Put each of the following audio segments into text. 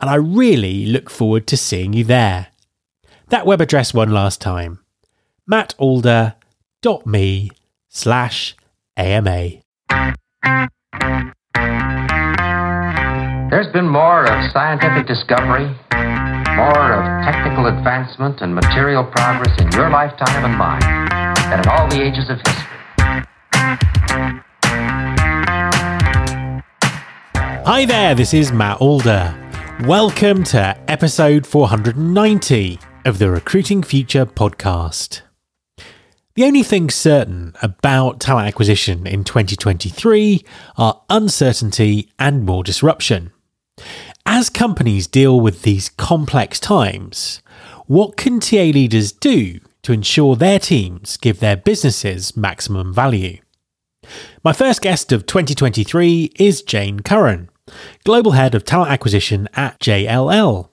and I really look forward to seeing you there. That web address one last time mattalder.me slash AMA. There's been more of scientific discovery, more of technical advancement and material progress in your lifetime and mine than in all the ages of history. Hi there, this is Matt Alder. Welcome to episode 490 of the Recruiting Future podcast. The only things certain about talent acquisition in 2023 are uncertainty and more disruption. As companies deal with these complex times, what can TA leaders do to ensure their teams give their businesses maximum value? My first guest of 2023 is Jane Curran. Global Head of Talent Acquisition at JLL.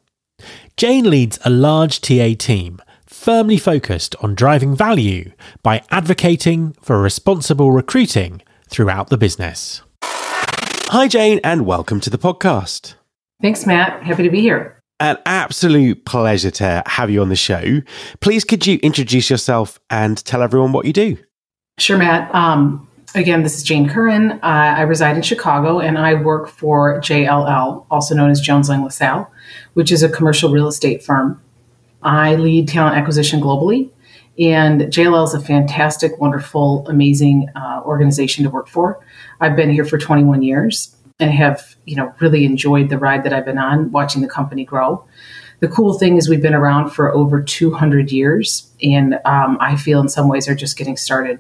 Jane leads a large TA team firmly focused on driving value by advocating for responsible recruiting throughout the business. Hi, Jane, and welcome to the podcast. Thanks, Matt. Happy to be here. An absolute pleasure to have you on the show. Please, could you introduce yourself and tell everyone what you do? Sure, Matt. Um, Again, this is Jane Curran. Uh, I reside in Chicago and I work for JLL, also known as Jones Lang LaSalle, which is a commercial real estate firm. I lead talent acquisition globally, and JLL is a fantastic, wonderful, amazing uh, organization to work for. I've been here for 21 years and have, you know, really enjoyed the ride that I've been on, watching the company grow. The cool thing is we've been around for over 200 years, and um, I feel in some ways are just getting started.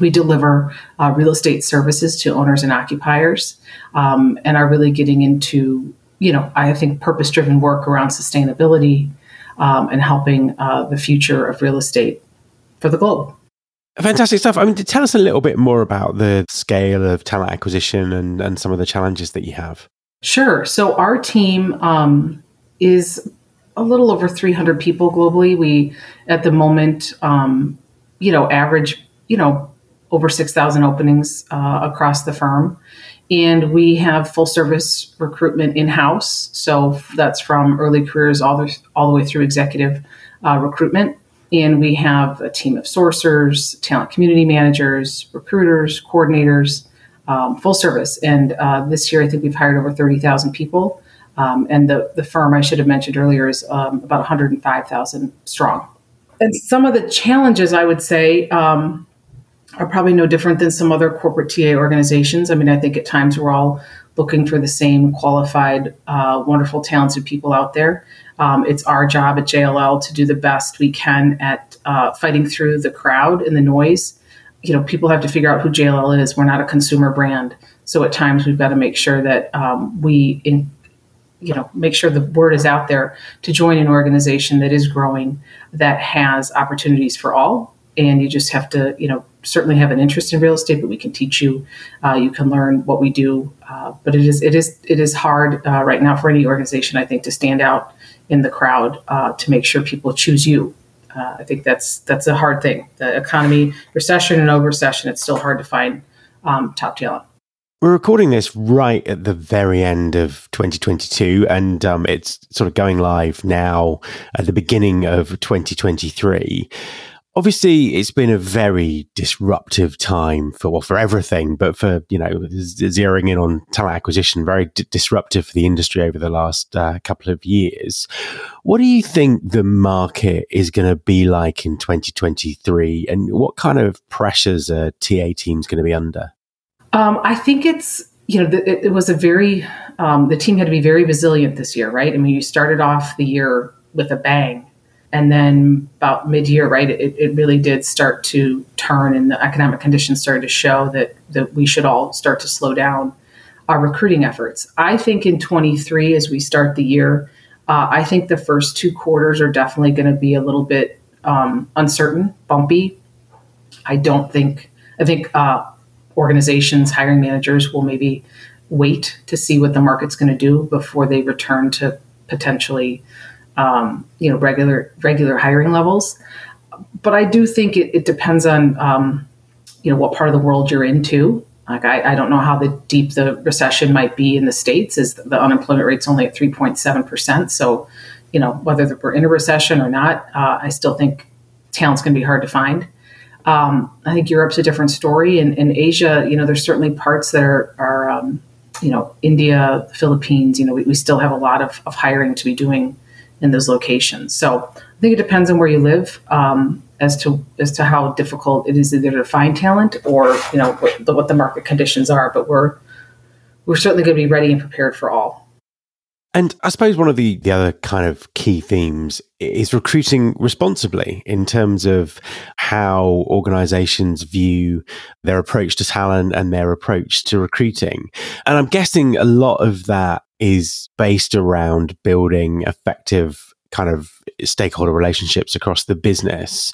We deliver uh, real estate services to owners and occupiers um, and are really getting into, you know, I think purpose driven work around sustainability um, and helping uh, the future of real estate for the globe. Fantastic stuff. I mean, tell us a little bit more about the scale of talent acquisition and, and some of the challenges that you have. Sure. So, our team um, is a little over 300 people globally. We, at the moment, um, you know, average, you know, over 6,000 openings uh, across the firm. And we have full service recruitment in house. So that's from early careers all the, all the way through executive uh, recruitment. And we have a team of sourcers, talent community managers, recruiters, coordinators, um, full service. And uh, this year, I think we've hired over 30,000 people. Um, and the, the firm I should have mentioned earlier is um, about 105,000 strong. And some of the challenges I would say, um, are probably no different than some other corporate TA organizations. I mean, I think at times we're all looking for the same qualified, uh, wonderful, talented people out there. Um, it's our job at JLL to do the best we can at uh, fighting through the crowd and the noise. You know, people have to figure out who JLL is. We're not a consumer brand, so at times we've got to make sure that um, we, in, you know, make sure the word is out there to join an organization that is growing, that has opportunities for all, and you just have to, you know, certainly have an interest in real estate, but we can teach you. Uh, you can learn what we do. Uh, but it is it is it is hard uh, right now for any organization, I think, to stand out in the crowd uh, to make sure people choose you. Uh, I think that's that's a hard thing. The economy, recession and over recession, it's still hard to find um, top talent. We're recording this right at the very end of 2022, and um, it's sort of going live now at the beginning of 2023 obviously it's been a very disruptive time for well, for everything but for you know zeroing in on talent acquisition very d- disruptive for the industry over the last uh, couple of years. What do you think the market is going to be like in 2023 and what kind of pressures are ta teams going to be under? Um, i think it's you know the, it, it, was a very um, the team had to be very resilient this year right? I mean you started off the year with a bang and then about mid-year right it, it really did start to turn and the economic conditions started to show that that we should all start to slow down our recruiting efforts. I think in 23 as we start the year uh, i think the first two quarters are definitely going to be a little bit um, uncertain bumpy. I don't think i think uh, organizations hiring managers will maybe wait to see what the market's going to do before they return to potentially um, you know regular regular hiring levels. But I do think it, it depends on um, you know what part of the world you're into. Like I, I, don't know how the deep the recession might be in the states. Is the unemployment rate's only at three point seven percent? So you know whether we're in a recession or not, uh, I still think talent's going to be hard to find. Um, I think Europe's a different story, and in Asia, you know, there's certainly parts that are, are um, you know, India, Philippines. You know, we, we still have a lot of, of hiring to be doing in those locations. So I think it depends on where you live um, as to as to how difficult it is either to find talent or you know what the, what the market conditions are. But we're we're certainly going to be ready and prepared for all. And I suppose one of the, the other kind of key themes is recruiting responsibly in terms of how organizations view their approach to talent and their approach to recruiting. And I'm guessing a lot of that is based around building effective kind of stakeholder relationships across the business.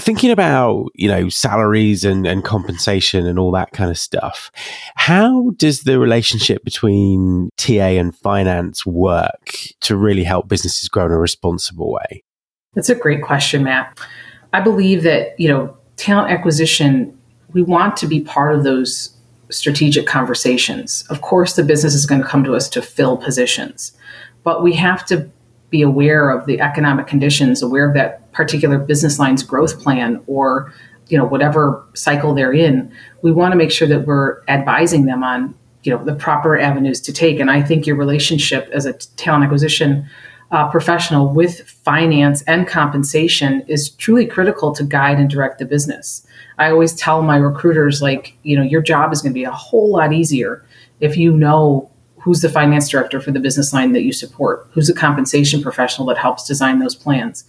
Thinking about, you know, salaries and, and compensation and all that kind of stuff, how does the relationship between TA and finance work to really help businesses grow in a responsible way? That's a great question, Matt. I believe that, you know, talent acquisition, we want to be part of those strategic conversations. Of course, the business is going to come to us to fill positions, but we have to be aware of the economic conditions, aware of that particular business line's growth plan or you know whatever cycle they're in. We want to make sure that we're advising them on you know the proper avenues to take. And I think your relationship as a talent acquisition uh, professional with finance and compensation is truly critical to guide and direct the business. I always tell my recruiters, like, you know, your job is going to be a whole lot easier if you know who's the finance director for the business line that you support, who's the compensation professional that helps design those plans.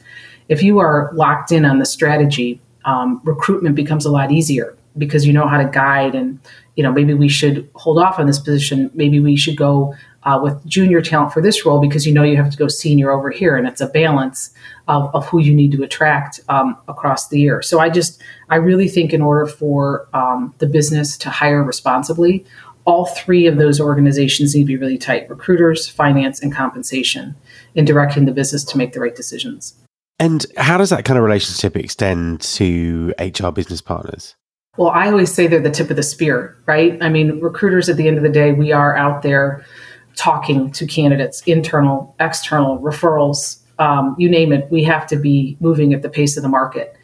If you are locked in on the strategy, um, recruitment becomes a lot easier because you know how to guide and you know maybe we should hold off on this position maybe we should go uh, with junior talent for this role because you know you have to go senior over here and it's a balance of, of who you need to attract um, across the year. So i just i really think in order for um, the business to hire responsibly all three of those organizations need to be really tight recruiters finance and compensation in directing the business to make the right decisions. And how does that kind of relationship extend to hr business partners? Well, I always say they're the tip of the spear, right? I mean, recruiters at the end of the day, we are out there talking to candidates, internal, external, referrals, um, you name it. We have to be moving at the pace of the market.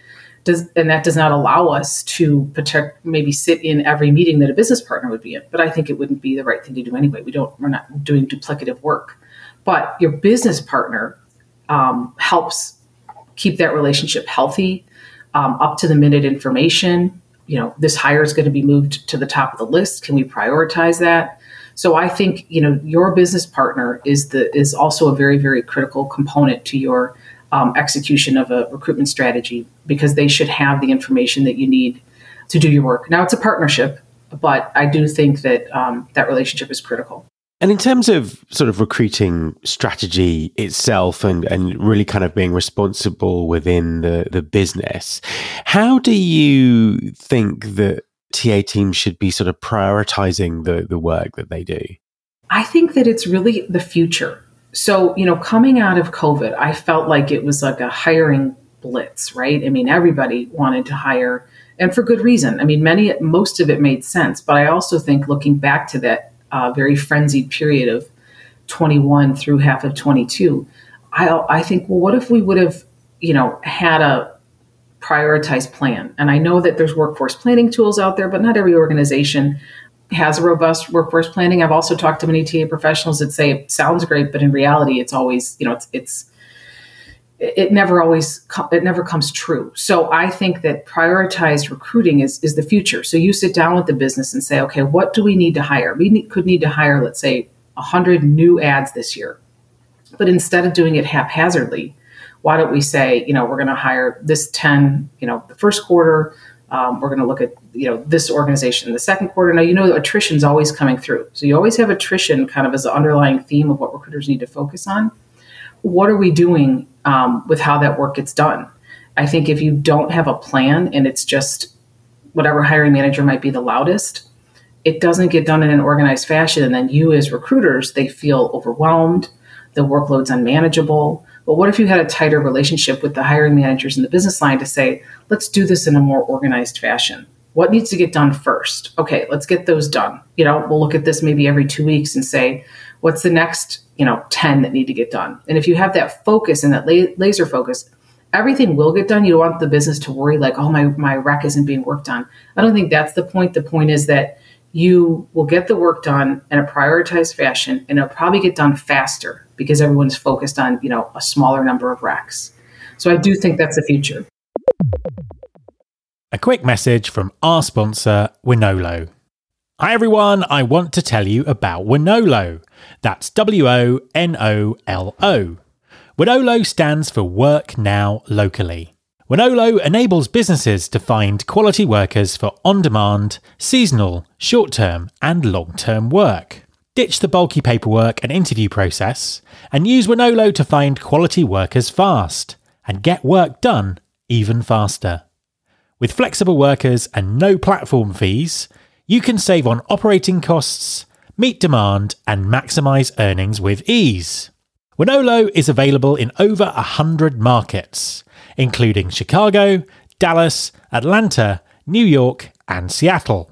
Does, and that does not allow us to protect, maybe sit in every meeting that a business partner would be in. But I think it wouldn't be the right thing to do anyway. We don't, we're not doing duplicative work. But your business partner um, helps keep that relationship healthy, um, up to the minute information, you know, this hire is going to be moved to the top of the list. Can we prioritize that? So I think you know your business partner is the is also a very very critical component to your um, execution of a recruitment strategy because they should have the information that you need to do your work. Now it's a partnership, but I do think that um, that relationship is critical. And in terms of sort of recruiting strategy itself and, and really kind of being responsible within the, the business, how do you think that TA teams should be sort of prioritizing the, the work that they do? I think that it's really the future. So, you know, coming out of COVID, I felt like it was like a hiring blitz, right? I mean, everybody wanted to hire and for good reason. I mean, many, most of it made sense. But I also think looking back to that uh, very frenzied period of 21 through half of 22, I, I think, well, what if we would have, you know, had a prioritize plan. And I know that there's workforce planning tools out there, but not every organization has a robust workforce planning. I've also talked to many TA professionals that say it sounds great, but in reality, it's always, you know, it's, it's, it never always it never comes true. So I think that prioritized recruiting is is the future. So you sit down with the business and say, okay, what do we need to hire? We need, could need to hire, let's say, hundred new ads this year, but instead of doing it haphazardly, why don't we say, you know, we're going to hire this ten, you know, the first quarter. Um, we're going to look at you know this organization in the second quarter. Now you know attrition is always coming through, so you always have attrition kind of as the underlying theme of what recruiters need to focus on. What are we doing um, with how that work gets done? I think if you don't have a plan and it's just whatever hiring manager might be the loudest, it doesn't get done in an organized fashion, and then you as recruiters they feel overwhelmed, the workload's unmanageable but what if you had a tighter relationship with the hiring managers in the business line to say, let's do this in a more organized fashion? What needs to get done first? Okay, let's get those done. You know, we'll look at this maybe every two weeks and say, what's the next, you know, 10 that need to get done? And if you have that focus and that laser focus, everything will get done. You don't want the business to worry like, oh, my, my rec isn't being worked on. I don't think that's the point. The point is that you will get the work done in a prioritized fashion and it'll probably get done faster because everyone's focused on you know a smaller number of racks so i do think that's the future a quick message from our sponsor Wonolo. hi everyone i want to tell you about Wonolo. that's w-o-n-o-l-o Wonolo stands for work now locally Wonolo enables businesses to find quality workers for on demand, seasonal, short term, and long term work. Ditch the bulky paperwork and interview process, and use Wonolo to find quality workers fast and get work done even faster. With flexible workers and no platform fees, you can save on operating costs, meet demand, and maximize earnings with ease. Wonolo is available in over 100 markets including Chicago, Dallas, Atlanta, New York, and Seattle.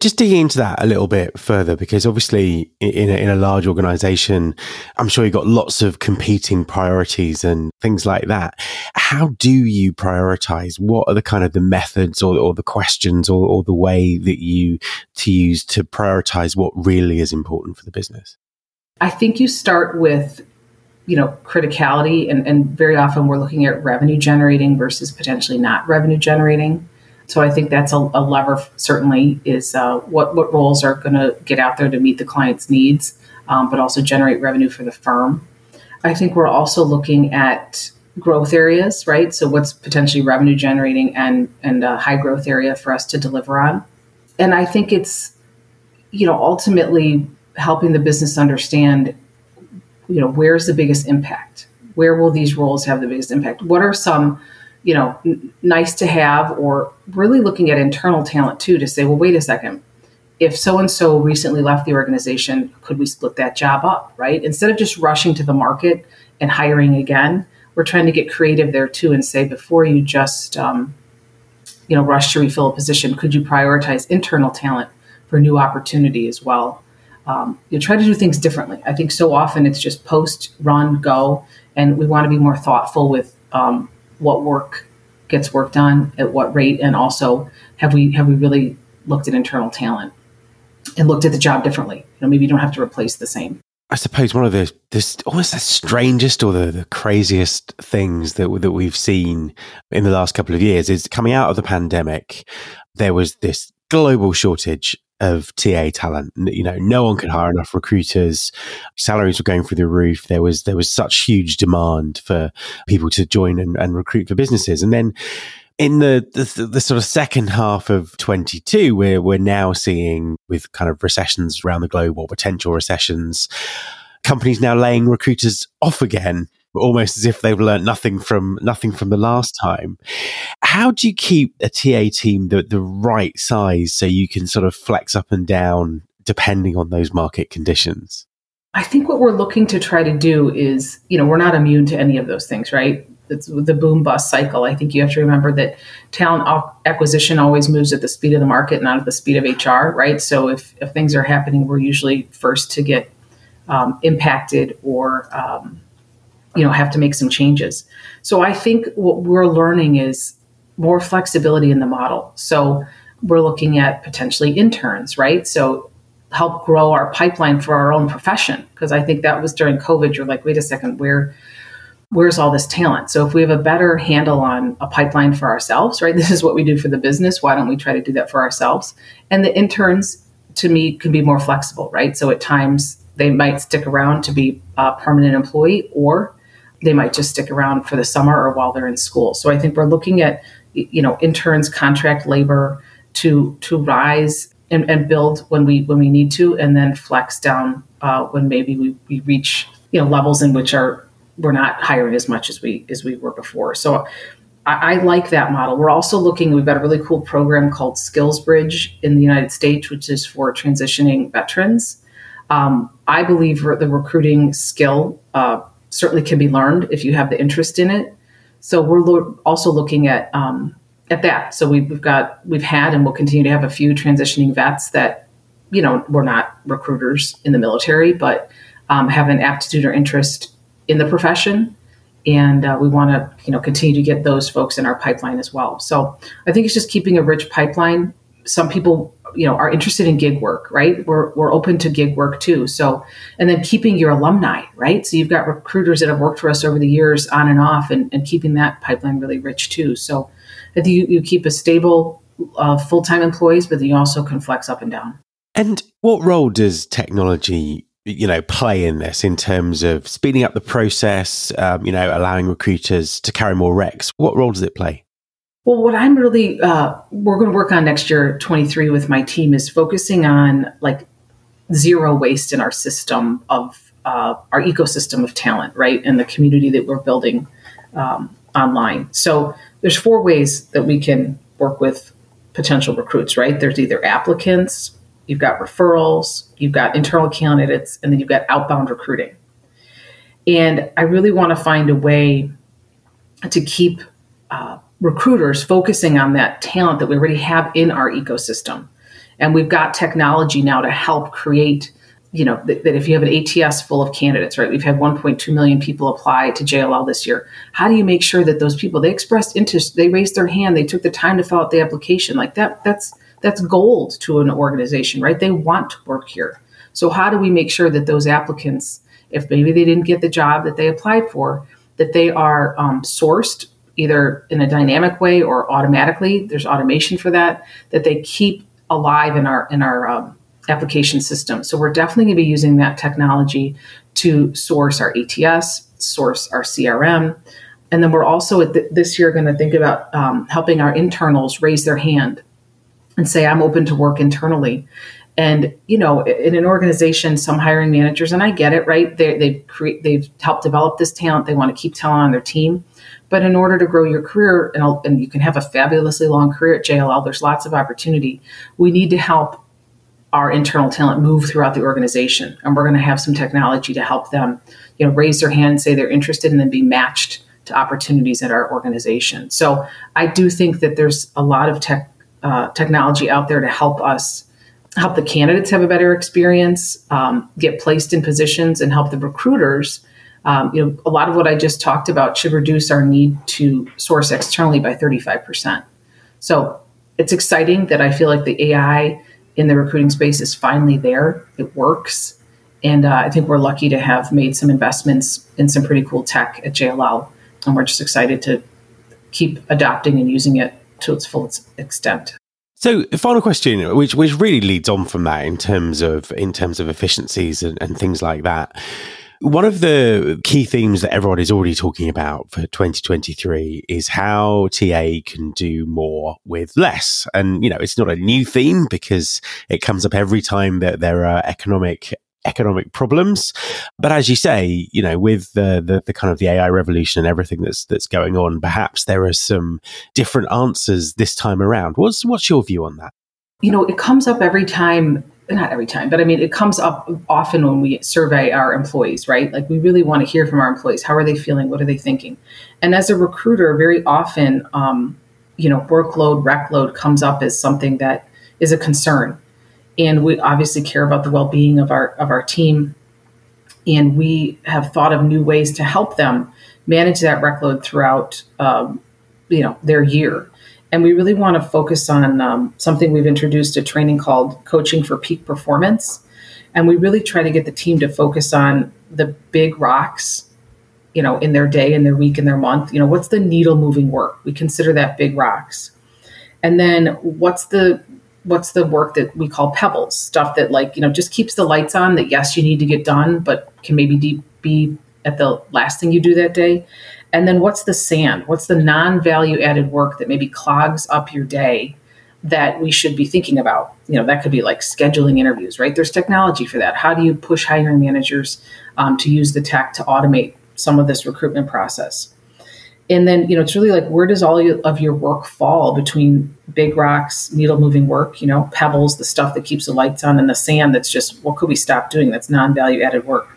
just digging into that a little bit further because obviously in a, in a large organization i'm sure you've got lots of competing priorities and things like that. How do you prioritize? What are the kind of the methods or, or the questions or, or the way that you to use to prioritize what really is important for the business? I think you start with you know criticality and, and very often we're looking at revenue generating versus potentially not revenue generating so I think that's a, a lever. Certainly, is uh, what what roles are going to get out there to meet the client's needs, um, but also generate revenue for the firm. I think we're also looking at growth areas, right? So what's potentially revenue generating and and a high growth area for us to deliver on. And I think it's you know ultimately helping the business understand you know where's the biggest impact where will these roles have the biggest impact what are some you know, n- nice to have, or really looking at internal talent too to say, well, wait a second. If so and so recently left the organization, could we split that job up, right? Instead of just rushing to the market and hiring again, we're trying to get creative there too and say, before you just, um, you know, rush to refill a position, could you prioritize internal talent for new opportunity as well? Um, you try to do things differently. I think so often it's just post, run, go, and we want to be more thoughtful with um, what work gets worked on at what rate, and also have we have we really looked at internal talent and looked at the job differently? You know, maybe you don't have to replace the same. I suppose one of the this almost the strangest or the, the craziest things that that we've seen in the last couple of years is coming out of the pandemic. There was this global shortage of TA talent. You know, no one could hire enough recruiters. Salaries were going through the roof. There was there was such huge demand for people to join and, and recruit for businesses. And then in the, the, the sort of second half of 22, we're we're now seeing with kind of recessions around the globe or potential recessions, companies now laying recruiters off again almost as if they've learned nothing from nothing from the last time. How do you keep a TA team the, the right size so you can sort of flex up and down depending on those market conditions? I think what we're looking to try to do is, you know, we're not immune to any of those things, right? It's the boom bust cycle. I think you have to remember that talent acquisition always moves at the speed of the market, not at the speed of HR, right? So if, if things are happening, we're usually first to get um, impacted or, um, you know, have to make some changes. So I think what we're learning is more flexibility in the model. So we're looking at potentially interns, right? So help grow our pipeline for our own profession because I think that was during COVID. You're like, wait a second, where where's all this talent? So if we have a better handle on a pipeline for ourselves, right? This is what we do for the business. Why don't we try to do that for ourselves? And the interns, to me, can be more flexible, right? So at times they might stick around to be a permanent employee, or they might just stick around for the summer or while they're in school. So I think we're looking at you know interns, contract labor to to rise and, and build when we when we need to, and then flex down uh, when maybe we, we reach you know levels in which are we're not hiring as much as we as we were before. So I, I, like that model. We're also looking. We've got a really cool program called Skills Bridge in the United States, which is for transitioning veterans. Um, I believe the recruiting skill uh, certainly can be learned if you have the interest in it. So we're lo- also looking at um, at that. So we've, we've got we've had and we'll continue to have a few transitioning vets that you know we're not recruiters in the military, but um, have an aptitude or interest in the profession and uh, we want to you know continue to get those folks in our pipeline as well so i think it's just keeping a rich pipeline some people you know are interested in gig work right? We're, we're open to gig work too. So and then keeping your alumni right? So you've got recruiters that have worked for us over the years on and off and, and keeping that pipeline really rich too. So i think you, you keep a stable uh, full-time employees but then you also can flex up and down. And what role does technology you know play in this in terms of speeding up the process um, you know allowing recruiters to carry more recs? What role does it play well what i'm really uh, we're going to work on next year 23 with my team is focusing on like zero waste in our system of uh, our ecosystem of talent right and the community that we're building um, online so there's four ways that we can work with potential recruits right there's either applicants you've got referrals, you've got internal candidates, and then you've got outbound recruiting. And I really want to find a way to keep uh, recruiters focusing on that talent that we already have in our ecosystem. And we've got technology now to help create, you know, that, that if you have an ATS full of candidates, right? We've had 1.2 million people apply to JLL this year. How do you make sure that those people they expressed interest, they raised their hand, they took the time to fill out the application, like that? That's that's gold to an organization, right? They want to work here. So how do we make sure that those applicants, if maybe they didn't get the job that they applied for, that they are um, sourced either in a dynamic way or automatically? There's automation for that. That they keep alive in our in our um, application system. So we're definitely going to be using that technology to source our ATS, source our CRM, and then we're also th- this year going to think about um, helping our internals raise their hand and say, I'm open to work internally. And you know, in an organization, some hiring managers, and I get it, right? They, they've create, they've helped develop this talent. They want to keep talent on their team. But in order to grow your career, and, and you can have a fabulously long career at JLL, there's lots of opportunity. We need to help our internal talent move throughout the organization, and we're going to have some technology to help them, you know, raise their hand, say they're interested, and then be matched to opportunities at our organization. So I do think that there's a lot of tech uh, technology out there to help us help the candidates have a better experience, um, get placed in positions, and help the recruiters. Um, you know, a lot of what I just talked about should reduce our need to source externally by 35%. So it's exciting that I feel like the AI in the recruiting space is finally there. It works. And uh, I think we're lucky to have made some investments in some pretty cool tech at JLL. And we're just excited to keep adopting and using it to its full extent. So, final question, which which really leads on from that in terms of in terms of efficiencies and, and things like that. One of the key themes that everyone is already talking about for 2023 is how TA can do more with less. And, you know, it's not a new theme because it comes up every time that there are economic economic problems. But as you say, you know, with the, the, the kind of the AI revolution and everything that's that's going on, perhaps there are some different answers this time around. What's what's your view on that? You know, it comes up every time not every time, but I mean, it comes up often when we survey our employees, right? Like we really want to hear from our employees. How are they feeling? What are they thinking? And as a recruiter, very often, um, you know, workload, rec load comes up as something that is a concern. And we obviously care about the well-being of our of our team. And we have thought of new ways to help them manage that rec load throughout, um, you know, their year. And we really want to focus on um, something we've introduced a training called Coaching for Peak Performance. And we really try to get the team to focus on the big rocks, you know, in their day, in their week, in their month. You know, what's the needle moving work? We consider that big rocks. And then what's the what's the work that we call pebbles stuff that like you know just keeps the lights on that yes you need to get done but can maybe be at the last thing you do that day and then what's the sand? What's the non value added work that maybe clogs up your day that we should be thinking about? You know, that could be like scheduling interviews, right? There's technology for that. How do you push hiring managers um, to use the tech to automate some of this recruitment process? And then, you know, it's really like where does all of your work fall between big rocks, needle moving work, you know, pebbles, the stuff that keeps the lights on, and the sand that's just what could we stop doing that's non value added work?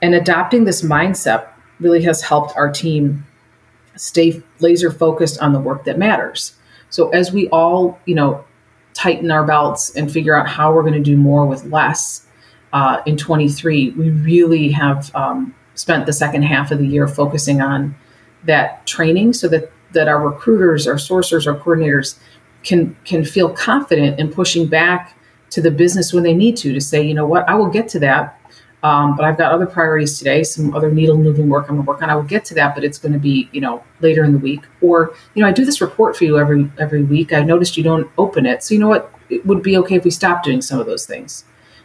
And adopting this mindset really has helped our team stay laser focused on the work that matters. So as we all, you know, tighten our belts and figure out how we're going to do more with less uh, in 23, we really have um, spent the second half of the year focusing on that training so that that our recruiters, our sourcers, our coordinators can can feel confident in pushing back to the business when they need to to say, you know what, I will get to that um, but I've got other priorities today, some other needle moving work I'm going to work on. I will get to that, but it's going to be, you know, later in the week. Or, you know, I do this report for you every every week. I noticed you don't open it. So, you know what? It would be okay if we stopped doing some of those things.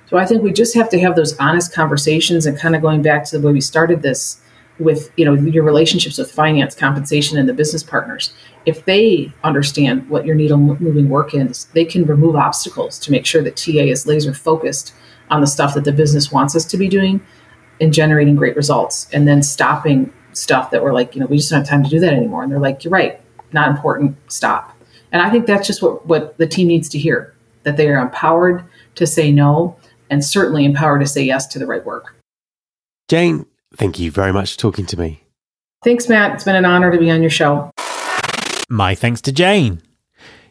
So I think we just have to have those honest conversations and kind of going back to the way we started this with, you know, your relationships with finance, compensation, and the business partners. If they understand what your needle moving work is, they can remove obstacles to make sure that TA is laser focused on the stuff that the business wants us to be doing and generating great results and then stopping stuff that we're like, you know, we just don't have time to do that anymore. And they're like, you're right, not important, stop. And I think that's just what, what the team needs to hear that they are empowered to say no and certainly empowered to say yes to the right work. Jane, thank you very much for talking to me. Thanks, Matt. It's been an honor to be on your show. My thanks to Jane.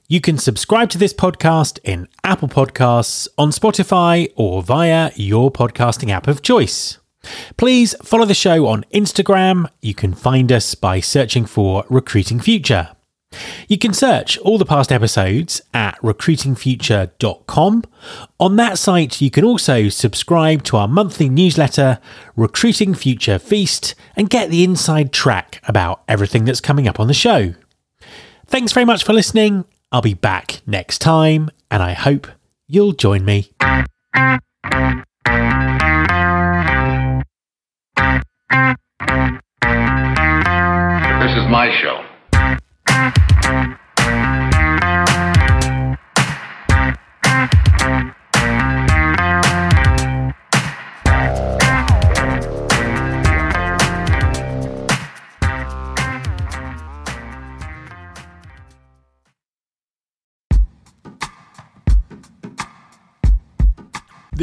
You can subscribe to this podcast in Apple Podcasts, on Spotify, or via your podcasting app of choice. Please follow the show on Instagram. You can find us by searching for Recruiting Future. You can search all the past episodes at recruitingfuture.com. On that site, you can also subscribe to our monthly newsletter, Recruiting Future Feast, and get the inside track about everything that's coming up on the show. Thanks very much for listening, I'll be back next time, and I hope you'll join me. This is my show.